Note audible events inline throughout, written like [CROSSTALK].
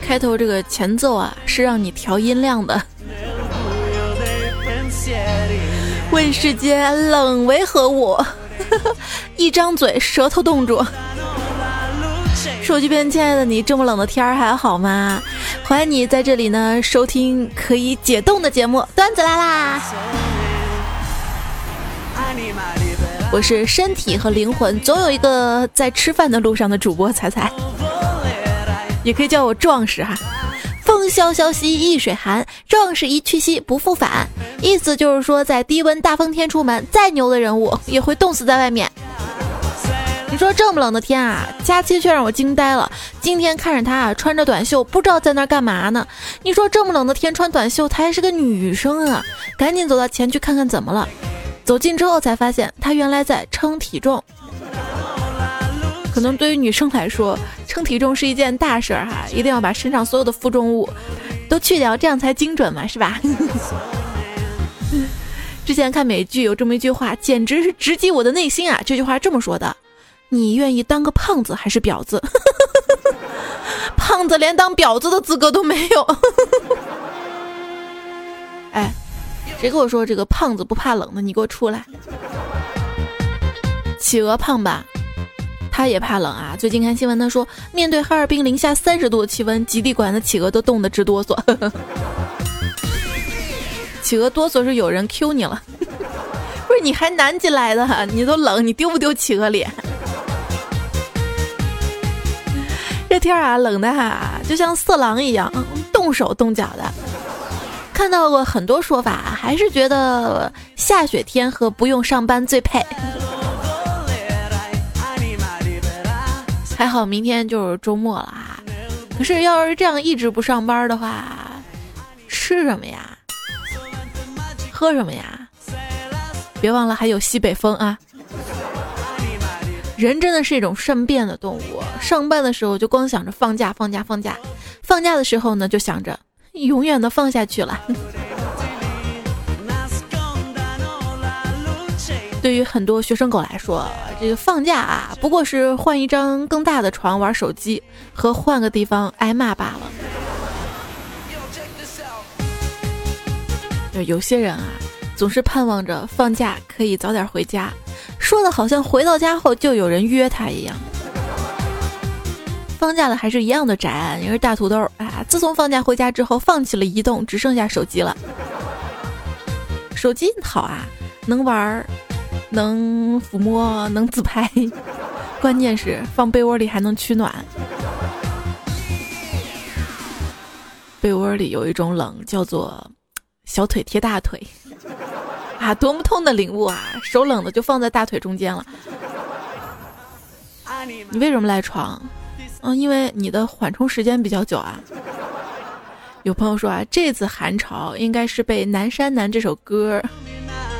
开头这个前奏啊，是让你调音量的。问世间冷为何物？[LAUGHS] 一张嘴，舌头冻住。手机边，亲爱的你，这么冷的天儿还好吗？欢迎你在这里呢，收听可以解冻的节目，段子来啦！我是身体和灵魂总有一个在吃饭的路上的主播彩彩，也可以叫我壮士哈。风萧萧兮易水寒，壮士一去兮不复返。意思就是说，在低温大风天出门，再牛的人物也会冻死在外面。你说这么冷的天啊，佳期却让我惊呆了。今天看着她啊，穿着短袖，不知道在那干嘛呢。你说这么冷的天穿短袖，她还是个女生啊，赶紧走到前去看看怎么了。走近之后才发现，她原来在称体重。可能对于女生来说，称体重是一件大事儿哈，一定要把身上所有的负重物都去掉，这样才精准嘛，是吧？[LAUGHS] 之前看美剧有这么一句话，简直是直击我的内心啊！这句话这么说的。你愿意当个胖子还是婊子？[LAUGHS] 胖子连当婊子的资格都没有。[LAUGHS] 哎，谁跟我说这个胖子不怕冷的？你给我出来！企鹅胖吧？他也怕冷啊！最近看新闻，他说面对哈尔滨零下三十度的气温，极地馆的企鹅都冻得直哆嗦。[LAUGHS] 企鹅哆嗦是有人 Q 你了？[LAUGHS] 不是你还南极来的？你都冷，你丢不丢企鹅脸？[LAUGHS] 这天啊，冷的哈，就像色狼一样，动手动脚的。看到过很多说法，还是觉得下雪天和不用上班最配。还好明天就是周末了啊。可是要是这样一直不上班的话，吃什么呀？喝什么呀？别忘了还有西北风啊。人真的是一种善变的动物。上班的时候就光想着放假，放假，放假；放假的时候呢，就想着永远的放下去了。[LAUGHS] 对于很多学生狗来说，这个放假啊，不过是换一张更大的床玩手机，和换个地方挨骂罢了。有些人啊，总是盼望着放假可以早点回家。说的好像回到家后就有人约他一样。放假了还是一样的宅，你是大土豆啊！自从放假回家之后，放弃了移动，只剩下手机了。手机好啊，能玩，能抚摸，能自拍，关键是放被窝里还能取暖。被窝里有一种冷，叫做小腿贴大腿。啊，多么痛的领悟啊！手冷的就放在大腿中间了。你为什么赖床？嗯，因为你的缓冲时间比较久啊。有朋友说啊，这次寒潮应该是被《南山南》这首歌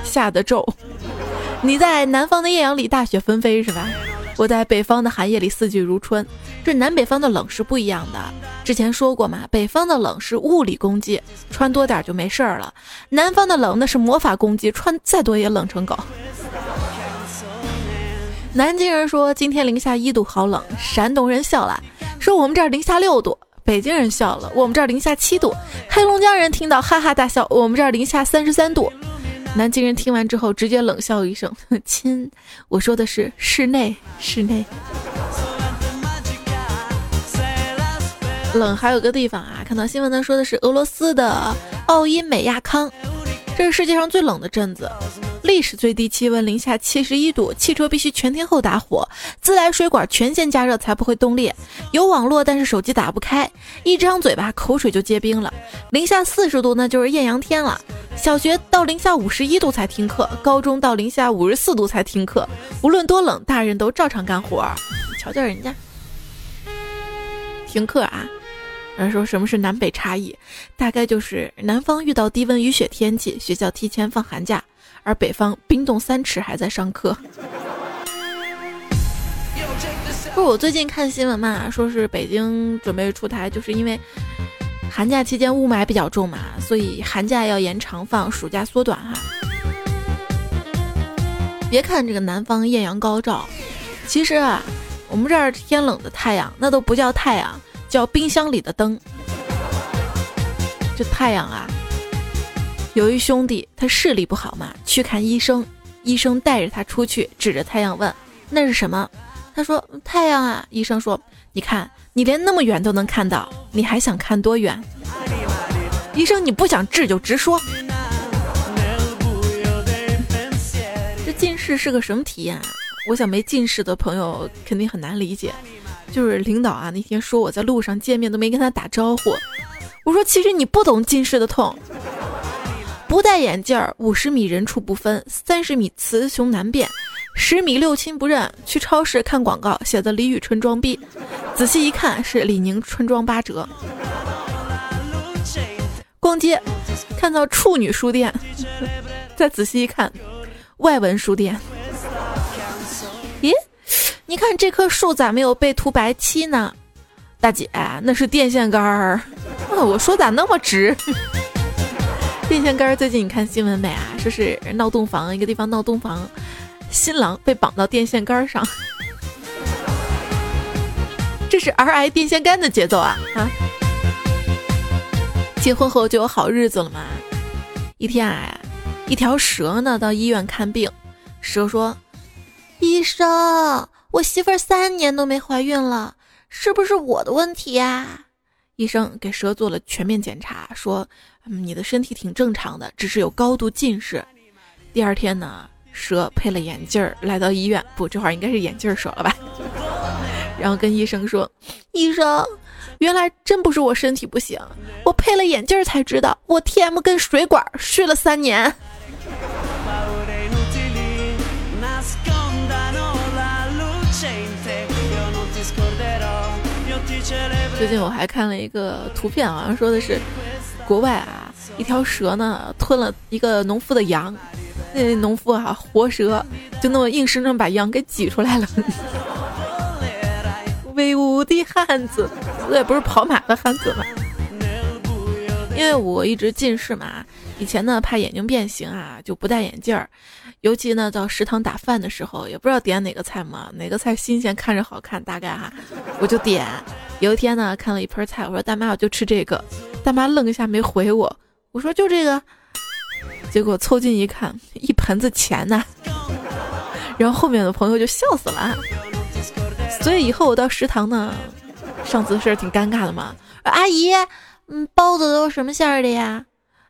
下的咒。你在南方的艳阳里大雪纷飞是吧？我在北方的寒夜里四季如春。这南北方的冷是不一样的。之前说过嘛，北方的冷是物理攻击，穿多点就没事儿了；南方的冷那是魔法攻击，穿再多也冷成狗。南京人说今天零下一度，好冷。山东人笑了，说我们这儿零下六度。北京人笑了，我们这儿零下七度。黑龙江人听到哈哈大笑，我们这儿零下三十三度。南京人听完之后直接冷笑一声：“亲，我说的是室内，室内。”冷还有个地方啊，看到新闻呢，说的是俄罗斯的奥伊美亚康，这是世界上最冷的镇子，历史最低气温零下七十一度，汽车必须全天候打火，自来水管全线加热才不会冻裂，有网络但是手机打不开，一张嘴巴口水就结冰了，零下四十度那就是艳阳天了，小学到零下五十一度才停课，高中到零下五十四度才停课，无论多冷，大人都照常干活，瞧瞧人家，停课啊。说什么是南北差异？大概就是南方遇到低温雨雪天气，学校提前放寒假；而北方冰冻三尺还在上课。不是我最近看新闻嘛，说是北京准备出台，就是因为寒假期间雾霾比较重嘛，所以寒假要延长放，暑假缩短哈。别看这个南方艳阳高照，其实啊，我们这儿天冷的太阳那都不叫太阳，叫冰箱里的灯。这太阳啊，有一兄弟他视力不好嘛，去看医生，医生带着他出去，指着太阳问：“那是什么？”他说：“太阳啊。”医生说：“你看，你连那么远都能看到，你还想看多远？”医生，你不想治就直说。这近视是个什么体验啊？我想没近视的朋友肯定很难理解。就是领导啊，那天说我在路上见面都没跟他打招呼。我说其实你不懂近视的痛。不戴眼镜儿，五十米人畜不分，三十米雌雄难辨，十米六亲不认。去超市看广告，写的李宇春装逼，仔细一看是李宁春装八折。逛街看到处女书店，[LAUGHS] 再仔细一看。外文书店，你看这棵树咋没有被涂白漆呢？大姐，那是电线杆儿。啊 [LAUGHS] 我说咋那么直？[LAUGHS] 电线杆儿最近你看新闻没啊？说是闹洞房，一个地方闹洞房，新郎被绑到电线杆上。[LAUGHS] 这是 R I 电线杆的节奏啊啊！结婚后就有好日子了吗？一天啊。一条蛇呢，到医院看病。蛇说：“医生，我媳妇儿三年都没怀孕了，是不是我的问题呀？”医生给蛇做了全面检查，说：“嗯你的身体挺正常的，只是有高度近视。”第二天呢，蛇配了眼镜儿来到医院，不，这会儿应该是眼镜蛇了吧？[LAUGHS] 然后跟医生说：“医生，原来真不是我身体不行，我配了眼镜才知道，我 T M 跟水管睡了三年。”最近我还看了一个图片，好像说的是国外啊，一条蛇呢吞了一个农夫的羊，那农夫啊活蛇就那么硬生生把羊给挤出来了。[LAUGHS] 威武的汉子，我也不是跑马的汉子吗？因为我一直近视嘛，以前呢怕眼睛变形啊，就不戴眼镜儿。尤其呢到食堂打饭的时候，也不知道点哪个菜嘛，哪个菜新鲜看着好看，大概哈，我就点。有一天呢看了一盆菜，我说大妈我就吃这个，大妈愣一下没回我，我说就这个，结果凑近一看，一盆子钱呢。然后后面的朋友就笑死了。所以以后我到食堂呢，上次的事儿挺尴尬的嘛，阿姨。嗯，包子都是什么馅儿的呀？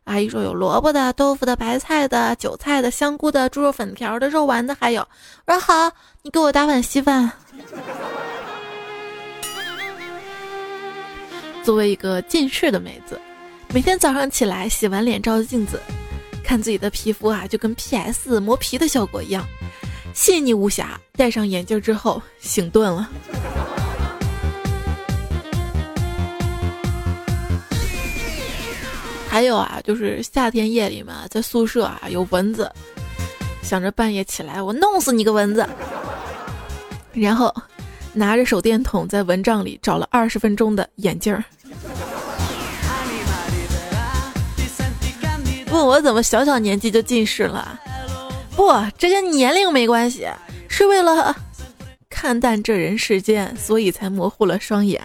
阿姨说有萝卜的、豆腐的、白菜的、韭菜的、香菇的、猪肉粉条的、肉丸的，还有。我说好，你给我打碗稀饭。作为一个近视的妹子，每天早上起来洗完脸照镜子，看自己的皮肤啊，就跟 PS 磨皮的效果一样，细腻无瑕。戴上眼镜之后，醒顿了。[LAUGHS] 还有啊，就是夏天夜里嘛，在宿舍啊有蚊子，想着半夜起来我弄死你个蚊子，然后拿着手电筒在蚊帐里找了二十分钟的眼镜儿。问我怎么小小年纪就近视了？不，这跟年龄没关系，是为了看淡这人世间，所以才模糊了双眼。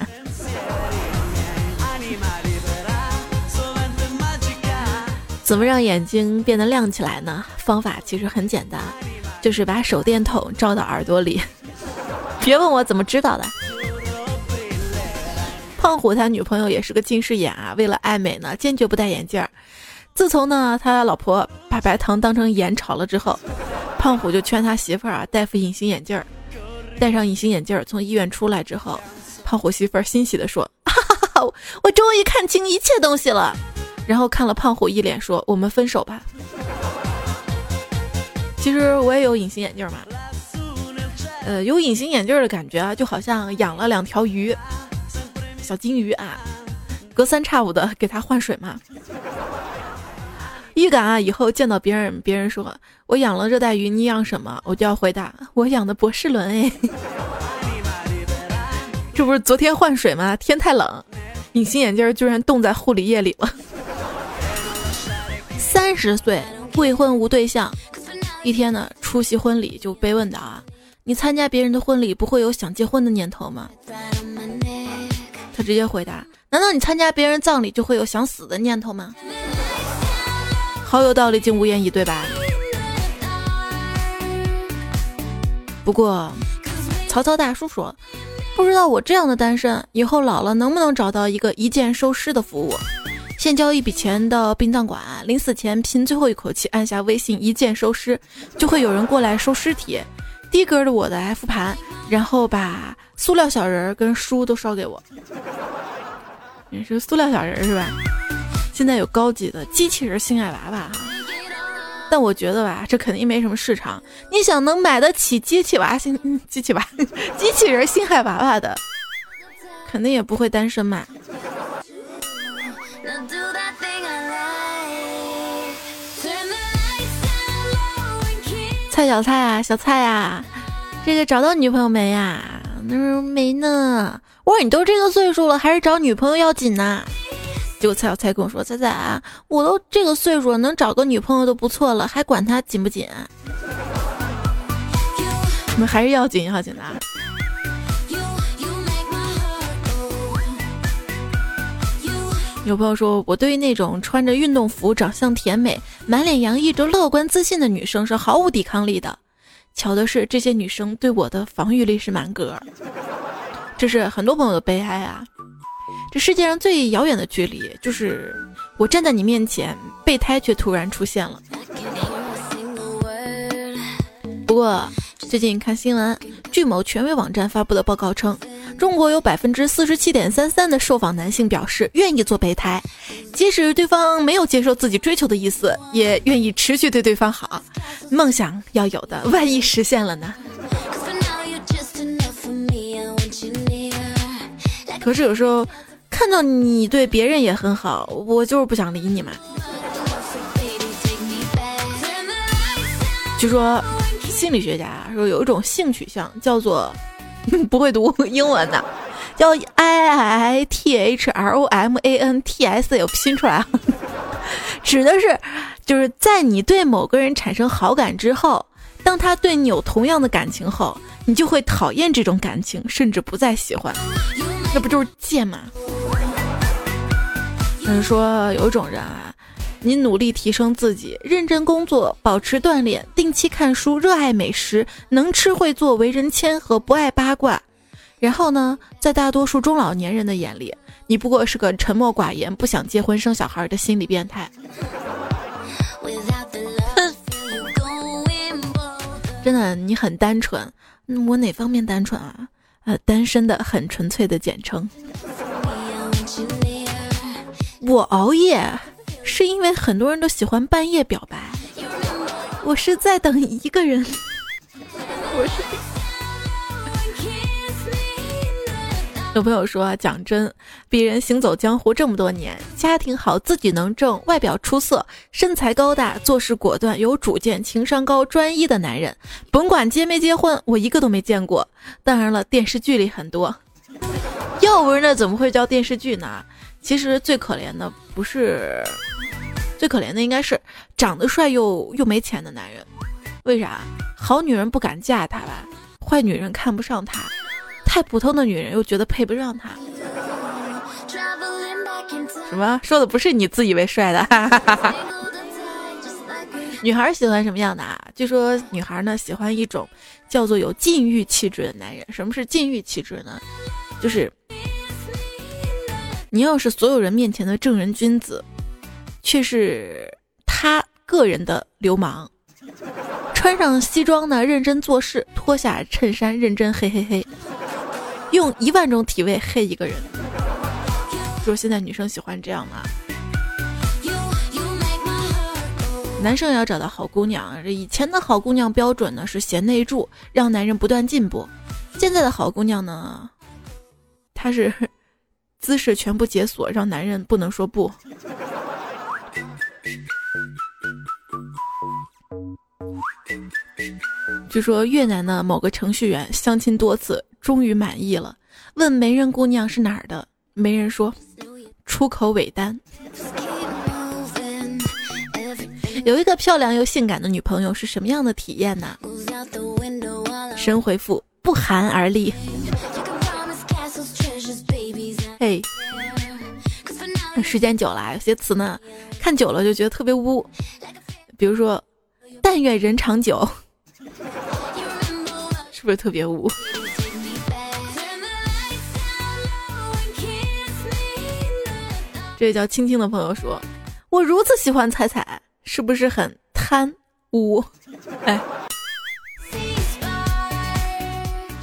怎么让眼睛变得亮起来呢？方法其实很简单，就是把手电筒照到耳朵里。别问我怎么知道的。胖虎他女朋友也是个近视眼啊，为了爱美呢，坚决不戴眼镜儿。自从呢他老婆把白糖当成盐炒了之后，胖虎就劝他媳妇儿啊戴副隐形眼镜儿。戴上隐形眼镜儿从医院出来之后，胖虎媳妇儿欣喜地说：“哈哈哈，我终于看清一切东西了。”然后看了胖虎一脸，说：“我们分手吧。”其实我也有隐形眼镜嘛，呃，有隐形眼镜的感觉啊，就好像养了两条鱼，小金鱼啊，隔三差五的给它换水嘛。预感啊，以后见到别人，别人说我养了热带鱼，你养什么？我就要回答我养的博士伦哎。这不是昨天换水吗？天太冷，隐形眼镜居然冻在护理液里了。三十岁未婚无对象，一天呢出席婚礼，就被问到啊，你参加别人的婚礼不会有想结婚的念头吗？他直接回答，难道你参加别人葬礼就会有想死的念头吗？好有道理，竟无言以对吧？不过，曹操大叔说，不知道我这样的单身，以后老了能不能找到一个一键收尸的服务？先交一笔钱到殡葬馆，临死前拼最后一口气，按下微信一键收尸，就会有人过来收尸体。低格的我的 F 盘，然后把塑料小人儿跟书都烧给我。你 [LAUGHS] 是塑料小人是吧？现在有高级的机器人性爱娃娃哈，但我觉得吧，这肯定没什么市场。你想能买得起机器娃性 [LAUGHS] 机器娃机器人性爱娃娃的，肯定也不会单身嘛。蔡小蔡啊，小蔡啊，这个找到女朋友没呀？他说没呢。我说你都这个岁数了，还是找女朋友要紧呐。结果蔡小蔡跟我说：“仔仔啊，我都这个岁数，能找个女朋友都不错了，还管他紧不紧？[LAUGHS] 你们还是要紧要紧的。”有朋友说，我对于那种穿着运动服、长相甜美、满脸洋溢着乐观自信的女生是毫无抵抗力的。巧的是，这些女生对我的防御力是满格，这是很多朋友的悲哀啊！这世界上最遥远的距离，就是我站在你面前，备胎却突然出现了。不过，最近看新闻，据某权威网站发布的报告称。中国有百分之四十七点三三的受访男性表示愿意做备胎，即使对方没有接受自己追求的意思，也愿意持续对对方好。梦想要有的，万一实现了呢？可是有时候看到你对别人也很好，我就是不想理你嘛。据说心理学家说有一种性取向叫做。[LAUGHS] 不会读英文的，叫 I I T H R O M A N T S，有拼出来，[LAUGHS] 指的是就是在你对某个人产生好感之后，当他对你有同样的感情后，你就会讨厌这种感情，甚至不再喜欢，那不就是贱吗？就是，说有一种人啊。你努力提升自己，认真工作，保持锻炼，定期看书，热爱美食，能吃会做，为人谦和，不爱八卦。然后呢，在大多数中老年人的眼里，你不过是个沉默寡言、不想结婚生小孩的心理变态。真的，你很单纯。我哪方面单纯啊？呃，单身的很纯粹的简称。我熬夜。是因为很多人都喜欢半夜表白，我是在等一个人。我是。有朋友说，讲真，鄙人行走江湖这么多年，家庭好，自己能挣，外表出色，身材高大，做事果断，有主见，情商高，专一的男人，甭管结没结婚，我一个都没见过。当然了，电视剧里很多。[LAUGHS] 要不然那怎么会叫电视剧呢？其实最可怜的不是。最可怜的应该是长得帅又又没钱的男人，为啥？好女人不敢嫁他吧？坏女人看不上他，太普通的女人又觉得配不上他。什么？说的不是你自以为帅的？女孩喜欢什么样的啊？据说女孩呢喜欢一种叫做有禁欲气质的男人。什么是禁欲气质呢？就是你要是所有人面前的正人君子。却是他个人的流氓，穿上西装呢，认真做事；脱下衬衫，认真嘿嘿嘿，用一万种体位嘿一个人。说现在女生喜欢这样吗？男生也要找到好姑娘。以前的好姑娘标准呢是贤内助，让男人不断进步。现在的好姑娘呢，她是 [LAUGHS] 姿势全部解锁，让男人不能说不。据说越南的某个程序员相亲多次，终于满意了，问媒人姑娘是哪儿的，媒人说出口尾单。有一个漂亮又性感的女朋友是什么样的体验呢？神回复：不寒而栗。嘿，时间久了，有些词呢，看久了就觉得特别污。比如说，但愿人长久，是不是特别污？这位叫青青的朋友说：“我如此喜欢彩彩，是不是很贪污？” [LAUGHS] 哎，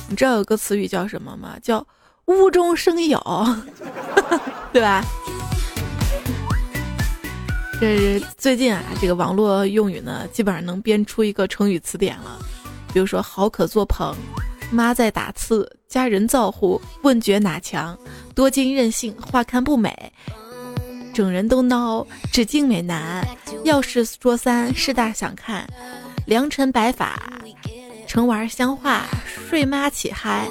你知道有个词语叫什么吗？叫“无中生有”，[LAUGHS] 对吧？这是最近啊，这个网络用语呢，基本上能编出一个成语词典了。比如说“好可作朋”，“妈在打刺”，“家人造乎”，“问觉哪强”，“多金任性”，“话看不美”。整人都孬，只敬美男。要是说三，事大想看。良辰白发，成娃香化。睡妈起嗨，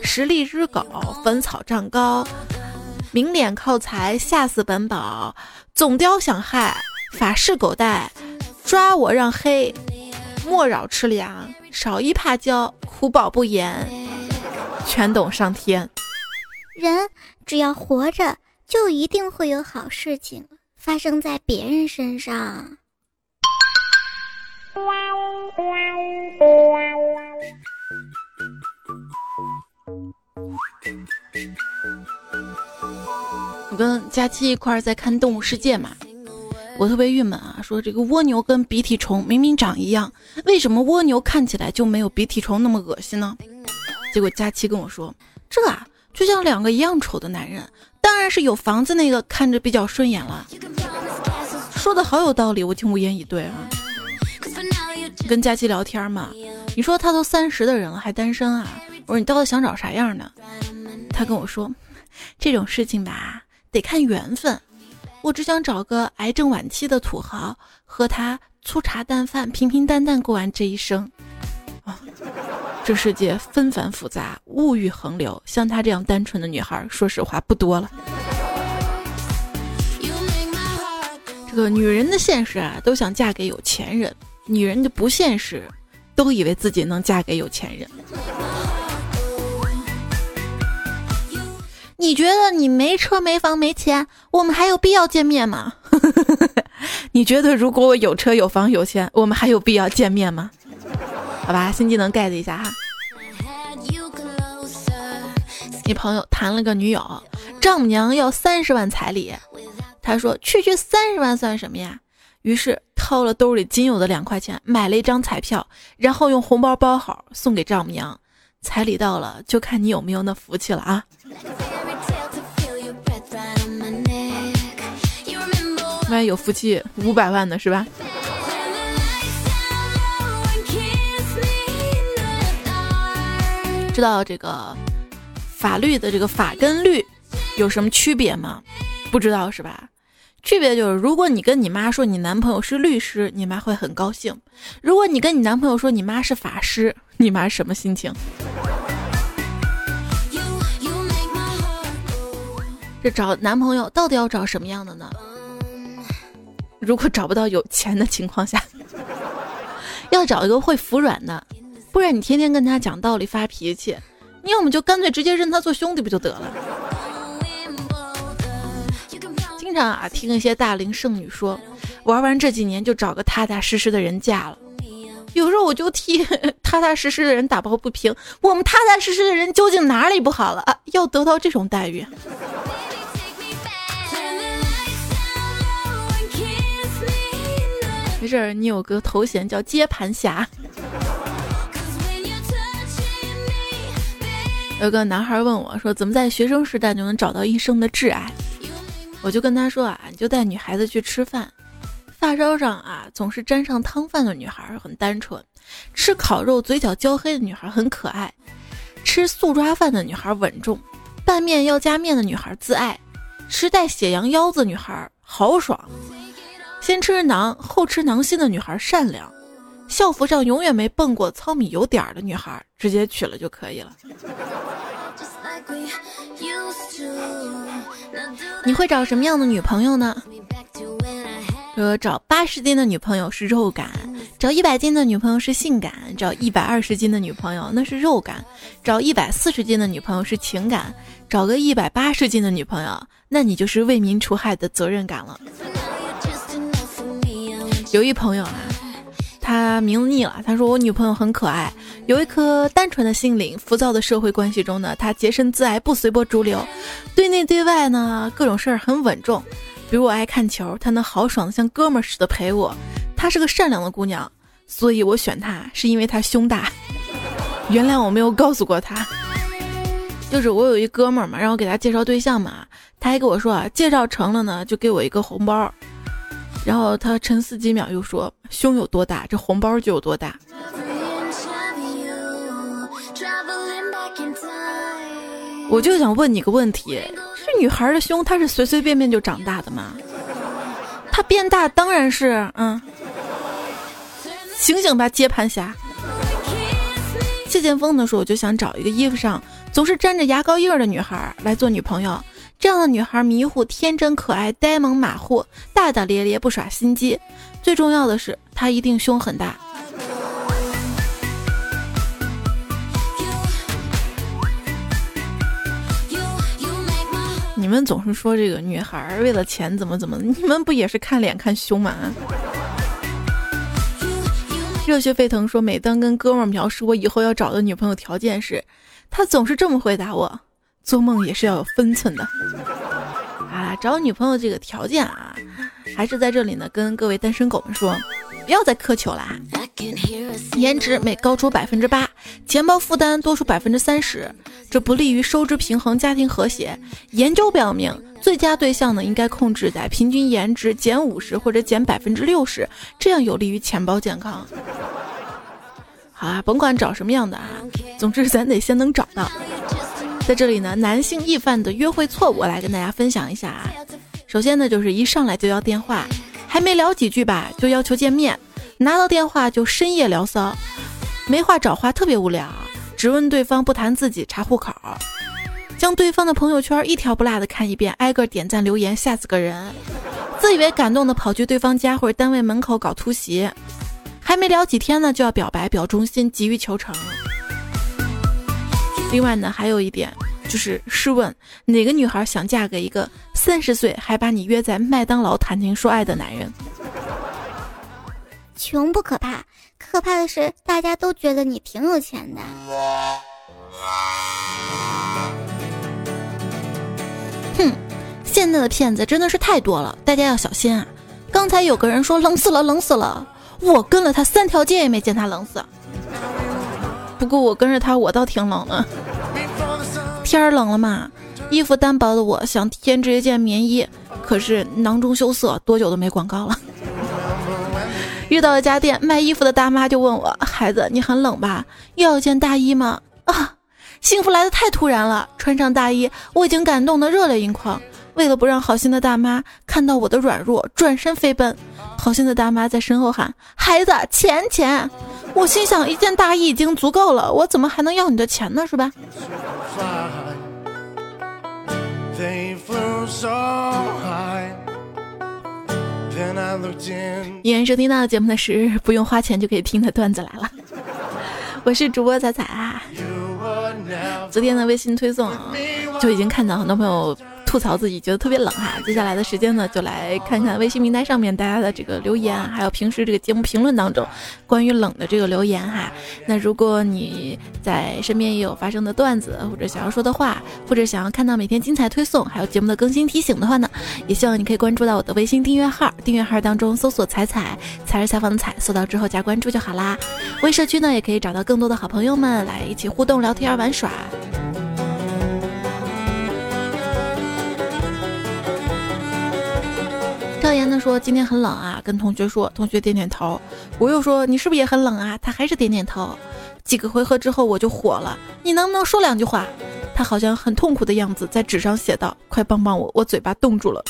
实力日狗，粉草长高。明脸靠财，吓死本宝。总雕想害，法式狗带。抓我让黑，莫扰吃粮。少一怕娇，苦保不言。全懂上天。人只要活着。就一定会有好事情发生在别人身上。我跟佳期一块儿在看《动物世界》嘛，我特别郁闷啊，说这个蜗牛跟鼻涕虫明明长一样，为什么蜗牛看起来就没有鼻涕虫那么恶心呢？结果佳期跟我说，这啊就像两个一样丑的男人。当然是有房子那个看着比较顺眼了，说的好有道理，我竟无言以对啊。跟佳琪聊天嘛，你说他都三十的人了还单身啊？我说你到底想找啥样的？他跟我说，这种事情吧得看缘分，我只想找个癌症晚期的土豪，和他粗茶淡饭，平平淡淡过完这一生。啊。这世界纷繁复杂，物欲横流，像她这样单纯的女孩，说实话不多了。这个女人的现实啊，都想嫁给有钱人；女人的不现实，都以为自己能嫁给有钱人。你觉得你没车没房没钱，我们还有必要见面吗？[LAUGHS] 你觉得如果我有车有房有钱，我们还有必要见面吗？好吧，新技能 get 一下哈。你朋友谈了个女友，丈母娘要三十万彩礼，他说区区三十万算什么呀？于是掏了兜里仅有的两块钱，买了一张彩票，然后用红包包好送给丈母娘。彩礼到了，就看你有没有那福气了啊！万一有福气五百万的是吧？知道这个法律的这个法跟律有什么区别吗？不知道是吧？区别就是，如果你跟你妈说你男朋友是律师，你妈会很高兴；如果你跟你男朋友说你妈是法师，你妈什么心情？这找男朋友到底要找什么样的呢？如果找不到有钱的情况下，[LAUGHS] 要找一个会服软的。不然你天天跟他讲道理发脾气，你要么就干脆直接认他做兄弟不就得了？经常啊听一些大龄剩女说，玩完这几年就找个踏踏实实的人嫁了。有时候我就替 [LAUGHS] 踏踏实实的人打抱不平，我们踏踏实实的人究竟哪里不好了啊？要得到这种待遇？这儿，你有个头衔叫接盘侠。有个男孩问我说：“怎么在学生时代就能找到一生的挚爱？”我就跟他说：“啊，你就带女孩子去吃饭，发梢上啊总是沾上汤饭的女孩很单纯；吃烤肉嘴角焦黑的女孩很可爱；吃素抓饭的女孩稳重；拌面要加面的女孩自爱；吃带血羊腰子女孩豪爽；先吃囊后吃囊心的女孩善良。”校服上永远没蹦过糙米油点儿的女孩，直接娶了就可以了。你会找什么样的女朋友呢？说找八十斤的女朋友是肉感，找一百斤的女朋友是性感，找一百二十斤的女朋友那是肉感，找一百四十斤的女朋友是情感，找个一百八十斤的女朋友，那你就是为民除害的责任感了。有一朋友啊，他名字腻了，他说我女朋友很可爱，有一颗单纯的心灵。浮躁的社会关系中呢，她洁身自爱，不随波逐流，对内对外呢各种事儿很稳重。比如我爱看球，他能豪爽的像哥们儿似的陪我。她是个善良的姑娘，所以我选她是因为她胸大。[LAUGHS] 原谅我没有告诉过她，就是我有一哥们儿嘛，让我给他介绍对象嘛，他还跟我说啊，介绍成了呢就给我一个红包。然后他沉思几秒又说，胸有多大，这红包就有多大。我就想问你个问题。这女孩的胸，她是随随便便就长大的吗？她变大当然是，嗯，醒醒吧，接盘侠。谢剑锋呢说，我就想找一个衣服上总是沾着牙膏印儿的女孩来做女朋友。这样的女孩迷糊、天真、可爱、呆萌、马虎、大大咧咧，不耍心机。最重要的是，她一定胸很大。你们总是说这个女孩为了钱怎么怎么，你们不也是看脸看胸吗？热血沸腾说，每当跟哥们描述我以后要找的女朋友条件时，他总是这么回答我：做梦也是要有分寸的。啊，找女朋友这个条件啊，还是在这里呢，跟各位单身狗们说。不要再苛求啦，颜值每高出百分之八，钱包负担多出百分之三十，这不利于收支平衡、家庭和谐。研究表明，最佳对象呢应该控制在平均颜值减五十或者减百分之六十，这样有利于钱包健康。好啊，甭管找什么样的啊，总之咱得先能找到。在这里呢，男性易犯的约会错误我来跟大家分享一下啊。首先呢，就是一上来就要电话。还没聊几句吧，就要求见面，拿到电话就深夜聊骚，没话找话特别无聊，只问对方不谈自己查户口，将对方的朋友圈一条不落的看一遍，挨个点赞留言吓死个人，自以为感动的跑去对方家或者单位门口搞突袭，还没聊几天呢就要表白表忠心急于求成。另外呢还有一点就是，试问哪个女孩想嫁给一个？三十岁还把你约在麦当劳谈情说爱的男人，穷不可怕，可怕的是大家都觉得你挺有钱的。哼，现在的骗子真的是太多了，大家要小心啊！刚才有个人说冷死了，冷死了，我跟了他三条街也没见他冷死。不过我跟着他，我倒挺冷的。天儿冷了嘛。衣服单薄的我想添置一件棉衣，可是囊中羞涩，多久都没广告了。遇到了家店卖衣服的大妈就问我：“孩子，你很冷吧？又要件大衣吗？”啊，幸福来的太突然了！穿上大衣，我已经感动的热泪盈眶。为了不让好心的大妈看到我的软弱，转身飞奔。好心的大妈在身后喊：“孩子，钱钱！”我心想：一件大衣已经足够了，我怎么还能要你的钱呢？是吧？依然收听到的节目的是不用花钱就可以听的段子来了，[LAUGHS] 我是主播仔仔啊。昨天的微信推送就已经看到很多朋友。吐槽自己觉得特别冷哈，接下来的时间呢，就来看看微信平台上面大家的这个留言，还有平时这个节目评论当中关于冷的这个留言哈。那如果你在身边也有发生的段子，或者想要说的话，或者想要看到每天精彩推送，还有节目的更新提醒的话呢，也希望你可以关注到我的微信订阅号，订阅号当中搜索“彩彩”，才是采访的彩，搜到之后加关注就好啦。微社区呢，也可以找到更多的好朋友们来一起互动、聊天、玩耍。赵岩呢说今天很冷啊，跟同学说，同学点点头。我又说你是不是也很冷啊？他还是点点头。几个回合之后我就火了，你能不能说两句话？他好像很痛苦的样子，在纸上写道：“快帮帮我，我嘴巴冻住了。”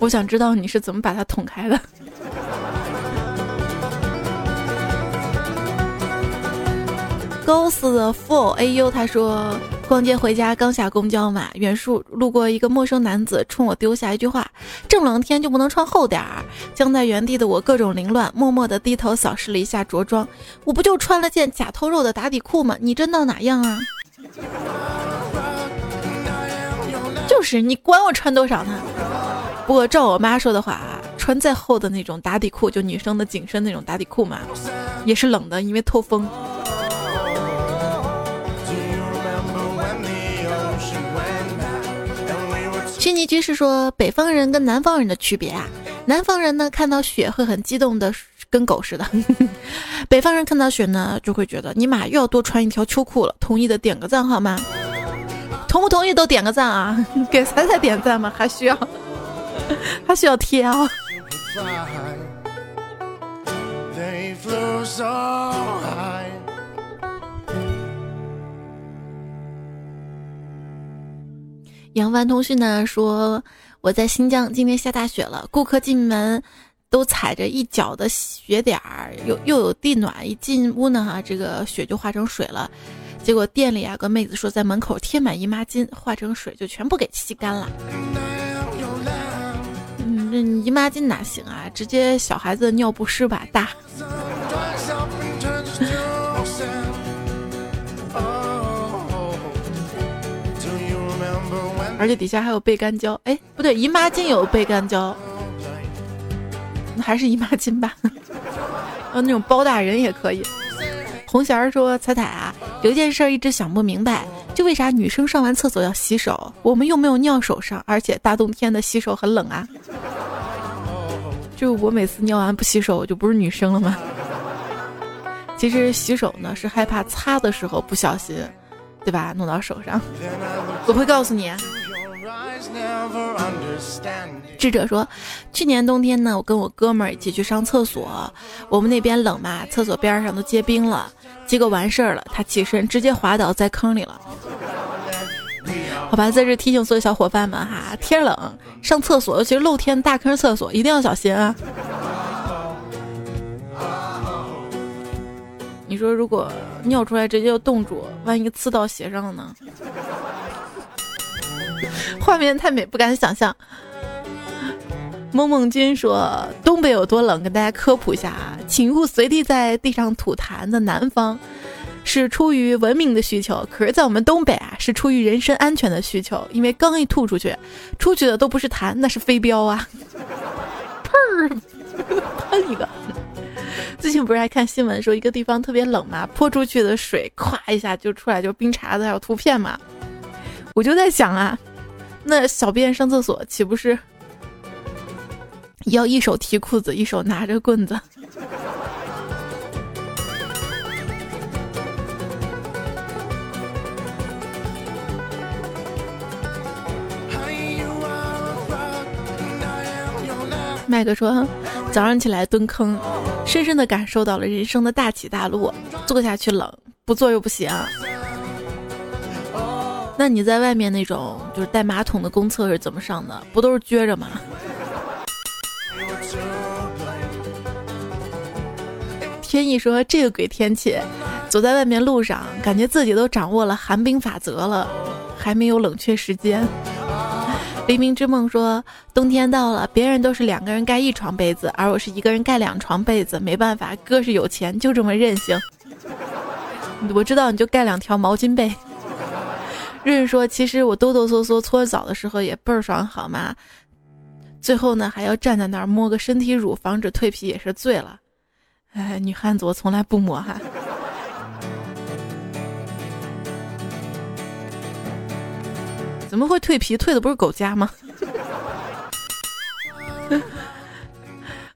我想知道你是怎么把它捅开的。Ghost Full AU 他说。逛街回家，刚下公交嘛，远处路过一个陌生男子，冲我丢下一句话：“这么冷天就不能穿厚点儿。”僵在原地的我各种凌乱，默默地低头扫视了一下着装，我不就穿了件假透肉的打底裤吗？你这闹哪样啊？就是你管我穿多少呢？不过照我妈说的话啊，穿再厚的那种打底裤，就女生的紧身那种打底裤嘛，也是冷的，因为透风。虚拟居士说，北方人跟南方人的区别啊，南方人呢看到雪会很激动的，跟狗似的；[LAUGHS] 北方人看到雪呢就会觉得尼玛又要多穿一条秋裤了。同意的点个赞好吗？同不同意都点个赞啊！[LAUGHS] 给彩彩点赞吗？还需要 [LAUGHS] 还需要贴啊！杨帆通讯呢说，我在新疆，今天下大雪了，顾客进门都踩着一脚的雪点儿，又又有地暖，一进屋呢哈，这个雪就化成水了。结果店里啊，个妹子说在门口贴满姨妈巾，化成水就全部给吸干了。嗯，这姨妈巾哪行啊？直接小孩子的尿不湿吧大。而且底下还有背干胶，哎，不对，姨妈巾有背干胶，那还是姨妈巾吧？呃，[LAUGHS] 那种包大人也可以。红弦儿说：“彩彩啊，有一件事一直想不明白，就为啥女生上完厕所要洗手？我们又没有尿手上，而且大冬天的洗手很冷啊。[LAUGHS] 就我每次尿完不洗手，我就不是女生了吗？[LAUGHS] 其实洗手呢，是害怕擦的时候不小心，对吧？弄到手上。我会告诉你。”智者说，去年冬天呢，我跟我哥们儿一起去上厕所，我们那边冷嘛，厕所边上都结冰了。结果完事儿了，他起身直接滑倒在坑里了。好吧，在这提醒所有小伙伴们哈，天冷上厕所，尤其是露天大坑厕所，一定要小心啊。你说如果尿出来直接就冻住，万一刺到鞋上了呢？画面太美，不敢想象。梦梦君说：“东北有多冷？跟大家科普一下啊，请勿随地在地上吐痰。的南方是出于文明的需求，可是，在我们东北啊，是出于人身安全的需求。因为刚一吐出去，出去的都不是痰，那是飞镖啊！喷儿，喷一个。最近不是还看新闻说一个地方特别冷嘛，泼出去的水咵一下就出来，就冰碴子还有图片嘛。我就在想啊。”那小便上厕所岂不是要一手提裤子，一手拿着棍子？麦克说：“早上起来蹲坑，深深的感受到了人生的大起大落。坐下去冷，不坐又不行。”那你在外面那种就是带马桶的公厕是怎么上的？不都是撅着吗？[LAUGHS] 天意说这个鬼天气，走在外面路上，感觉自己都掌握了寒冰法则了，还没有冷却时间。黎明之梦说冬天到了，别人都是两个人盖一床被子，而我是一个人盖两床被子，没办法，哥是有钱，就这么任性。[LAUGHS] 我知道，你就盖两条毛巾被。润说：“其实我哆哆嗦嗦搓澡的时候也倍儿爽，好吗？最后呢，还要站在那儿摸个身体乳，防止蜕皮，也是醉了。哎，女汉子我从来不摸哈。怎么会蜕皮？蜕的不是狗家吗？” [LAUGHS]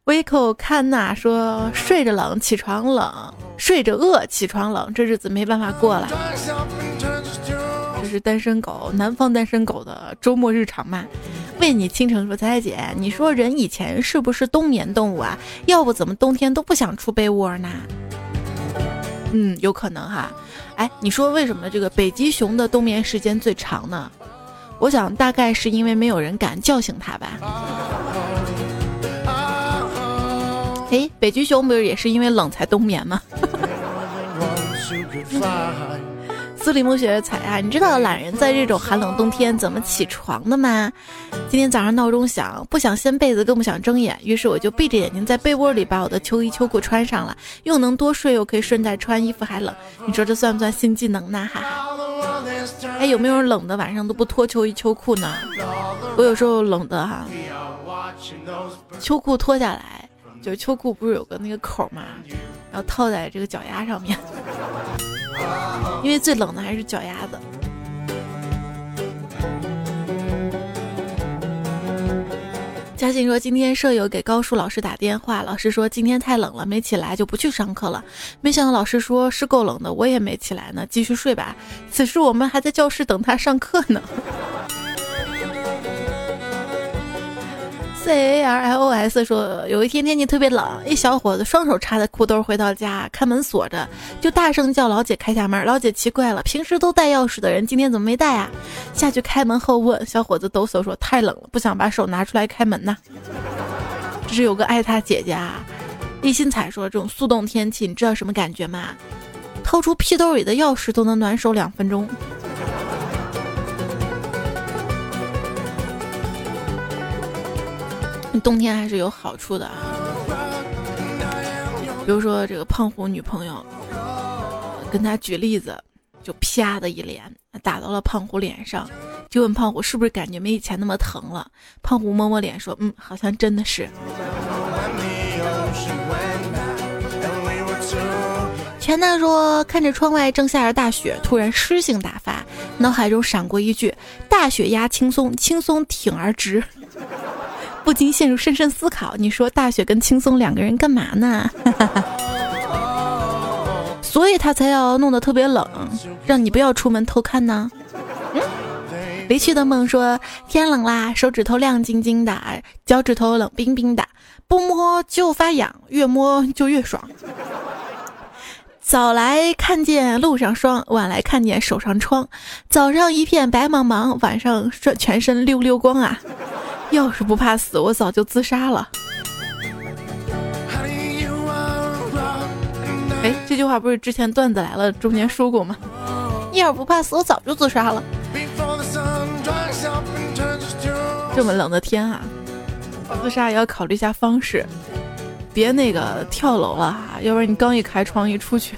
维口看娜说：“睡着冷，起床冷；睡着饿，起床冷。这日子没办法过了。”是单身狗，南方单身狗的周末日常嘛？为你倾城说，彩彩姐，你说人以前是不是冬眠动物啊？要不怎么冬天都不想出被窝呢？嗯，有可能哈。哎，你说为什么这个北极熊的冬眠时间最长呢？我想大概是因为没有人敢叫醒它吧。哎，北极熊不是也是因为冷才冬眠吗？[LAUGHS] 斯里木雪彩啊，你知道懒人在这种寒冷冬天怎么起床的吗？今天早上闹钟响，不想掀被子，更不想睁眼，于是我就闭着眼睛在被窝里把我的秋衣秋裤穿上了，又能多睡，又可以顺带穿衣服，还冷。你说这算不算新技能呢？哈哈。哎，有没有冷的晚上都不脱秋衣秋裤呢？我有时候冷的哈，秋裤脱下来，就是秋裤不是有个那个口嘛，然后套在这个脚丫上面，[LAUGHS] 因为最冷的还是脚丫子。嘉欣说：“今天舍友给高数老师打电话，老师说今天太冷了，没起来就不去上课了。没想到老师说是够冷的，我也没起来呢，继续睡吧。此时我们还在教室等他上课呢。” C A R L O S 说，有一天天气特别冷，一小伙子双手插在裤兜回到家，看门锁着，就大声叫老姐开下门。老姐奇怪了，平时都带钥匙的人，今天怎么没带啊？下去开门后问，小伙子抖擞说太冷了，不想把手拿出来开门呐。这是有个爱他姐姐啊。立新彩说，这种速冻天气，你知道什么感觉吗？掏出屁兜里的钥匙都能暖手两分钟。[LAUGHS] 冬天还是有好处的啊，比如说这个胖虎女朋友，跟他举例子，就啪的一脸打到了胖虎脸上，就问胖虎是不是感觉没以前那么疼了？胖虎摸摸脸说，嗯，好像真的是。全大说，看着窗外正下着大雪，突然诗性大发，脑海中闪过一句：大雪压青松，青松挺而直。不禁陷入深深思考。你说大雪跟青松两个人干嘛呢？[LAUGHS] 所以他才要弄得特别冷，让你不要出门偷看呢。嗯离去的梦说天冷啦，手指头亮晶晶的，脚趾头冷冰冰的，不摸就发痒，越摸就越爽。早来看见路上霜，晚来看见手上疮。早上一片白茫茫，晚上全身溜溜光啊。要是不怕死，我早就自杀了。哎，这句话不是之前段子来了中间说过吗？要是不怕死，我早就自杀了。这么冷的天啊，自杀也要考虑一下方式，别那个跳楼了哈，要不然你刚一开窗一出去。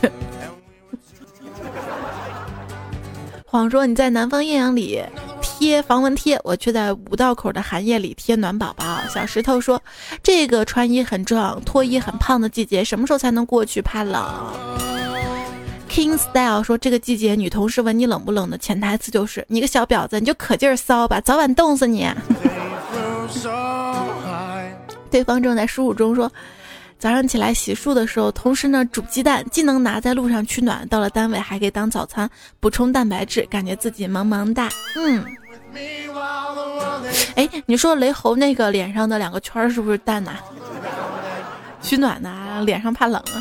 谎说你在南方艳阳里。贴防蚊贴，我却在五道口的寒夜里贴暖宝宝。小石头说：“这个穿衣很壮、脱衣很胖的季节，什么时候才能过去？怕冷。” King Style 说：“这个季节，女同事问你冷不冷的潜台词就是你个小婊子，你就可劲儿骚吧，早晚冻死你。[LAUGHS] ”对方正在输入中说。早上起来洗漱的时候，同时呢煮鸡蛋，既能拿在路上取暖，到了单位还可以当早餐，补充蛋白质，感觉自己萌萌哒。嗯，哎，你说雷猴那个脸上的两个圈是不是蛋呐？取暖呢，脸上怕冷啊。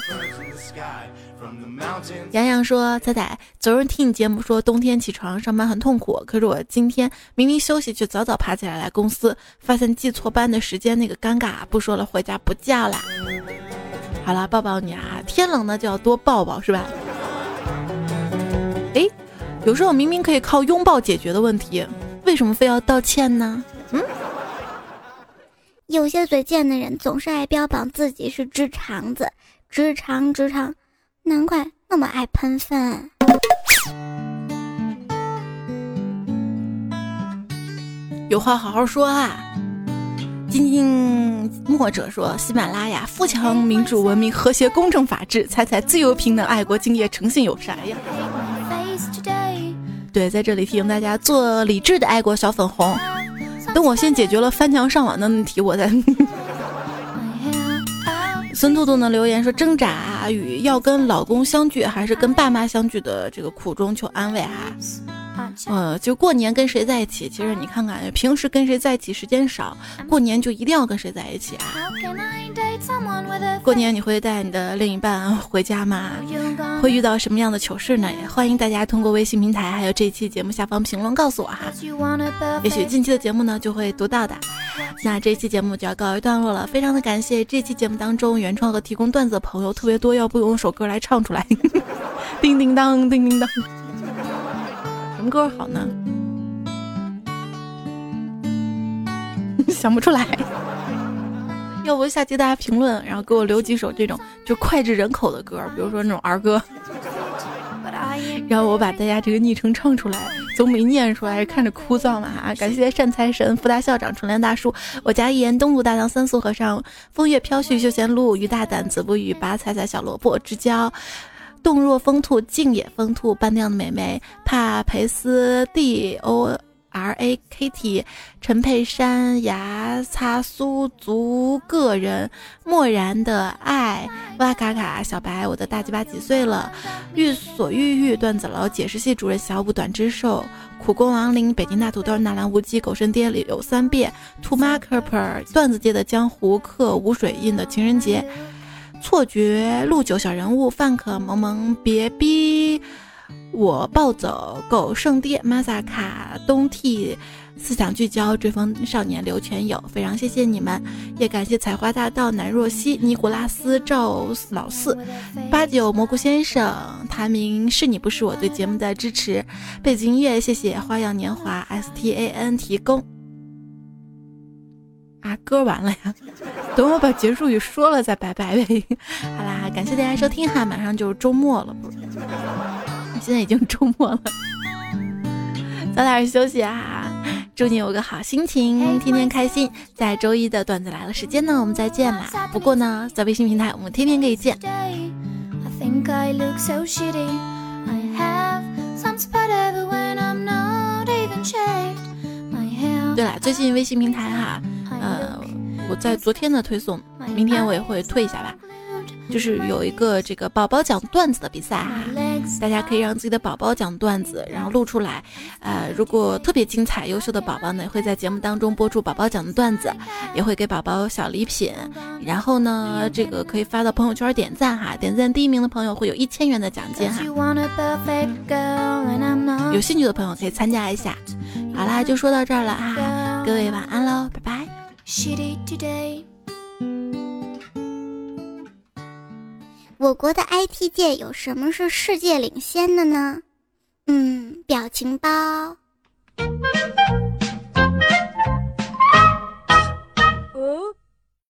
洋洋说：“仔仔，昨日听你节目说冬天起床上班很痛苦，可是我今天明明休息，却早早爬起来来公司，发现记错班的时间，那个尴尬。不说了，回家不叫啦。好了，抱抱你啊！天冷呢就要多抱抱，是吧？哎，有时候明明可以靠拥抱解决的问题，为什么非要道歉呢？嗯，有些嘴贱的人总是爱标榜自己是直肠子，直肠直肠。”难怪那么爱喷粪。有话好好说啊！津津墨者说，喜马拉雅富强、民主、文明、和谐、公正、法治，彩彩自由、平等、爱国、敬业、诚信、友善呀。对，在这里提醒大家做理智的爱国小粉红。等我先解决了翻墙上网的问题，我再。孙兔兔呢留言说：“挣扎与要跟老公相聚，还是跟爸妈相聚的这个苦衷求安慰哈。”呃，就过年跟谁在一起？其实你看看，平时跟谁在一起时间少，过年就一定要跟谁在一起啊？过年你会带你的另一半回家吗？会遇到什么样的糗事呢？也欢迎大家通过微信平台，还有这期节目下方评论告诉我哈。也许近期的节目呢就会读到的。那这期节目就要告一段落了，非常的感谢这期节目当中原创和提供段子的朋友特别多，要不用首歌来唱出来？[LAUGHS] 叮叮当，叮叮当。歌好呢？[LAUGHS] 想不出来。要不下期大家评论，然后给我留几首这种就脍炙人口的歌，比如说那种儿歌，然后我把大家这个昵称唱出来，总比念出来看着枯燥嘛啊！感谢善财神、福大校长、纯良大叔、我家一言、东路大唐三素和尚、风月飘絮、休闲路、于大胆、子不语、拔彩彩、小萝卜、之交、动若风兔、静也风兔、半酿的美眉、帕培斯 D O。R A K T，陈佩珊、牙擦苏族个人，漠然的爱，哇卡卡，小白，我的大鸡巴几岁了？欲所欲欲，段子楼解释系主任小五短之兽，苦功亡灵，北京大土豆，纳兰无忌，狗神爹里有三遍，To Marker，段子界的江湖客，无水印的情人节，错觉，陆九小人物，范可萌萌，别逼。我暴走狗圣爹玛萨卡东替思想聚焦追风少年刘全友，非常谢谢你们，也感谢采花大盗南若曦尼古拉斯赵老四。[LAUGHS] 八九蘑菇先生谭明是你不是我对节目的支持，背景音乐谢谢花样年华 S T A N 提供啊歌完了呀，等我把结束语说了再拜拜呗。好啦，感谢大家收听哈，马上就是周末了不？现在已经周末了，早点休息啊！祝你有个好心情，天天开心。在周一的段子来了时间呢，我们再见啦！不过呢，在微信平台我们天天可以见。对了，最近微信平台哈，呃，我在昨天的推送，明天我也会推一下吧。就是有一个这个宝宝讲段子的比赛哈，大家可以让自己的宝宝讲段子，然后录出来。呃，如果特别精彩、优秀的宝宝呢，会在节目当中播出宝宝讲的段子，也会给宝宝小礼品。然后呢，这个可以发到朋友圈点赞哈，点赞第一名的朋友会有一千元的奖金哈。有兴趣的朋友可以参加一下。好啦，就说到这儿了哈，各位晚安喽，拜拜。我国的 IT 界有什么是世界领先的呢？嗯，表情包。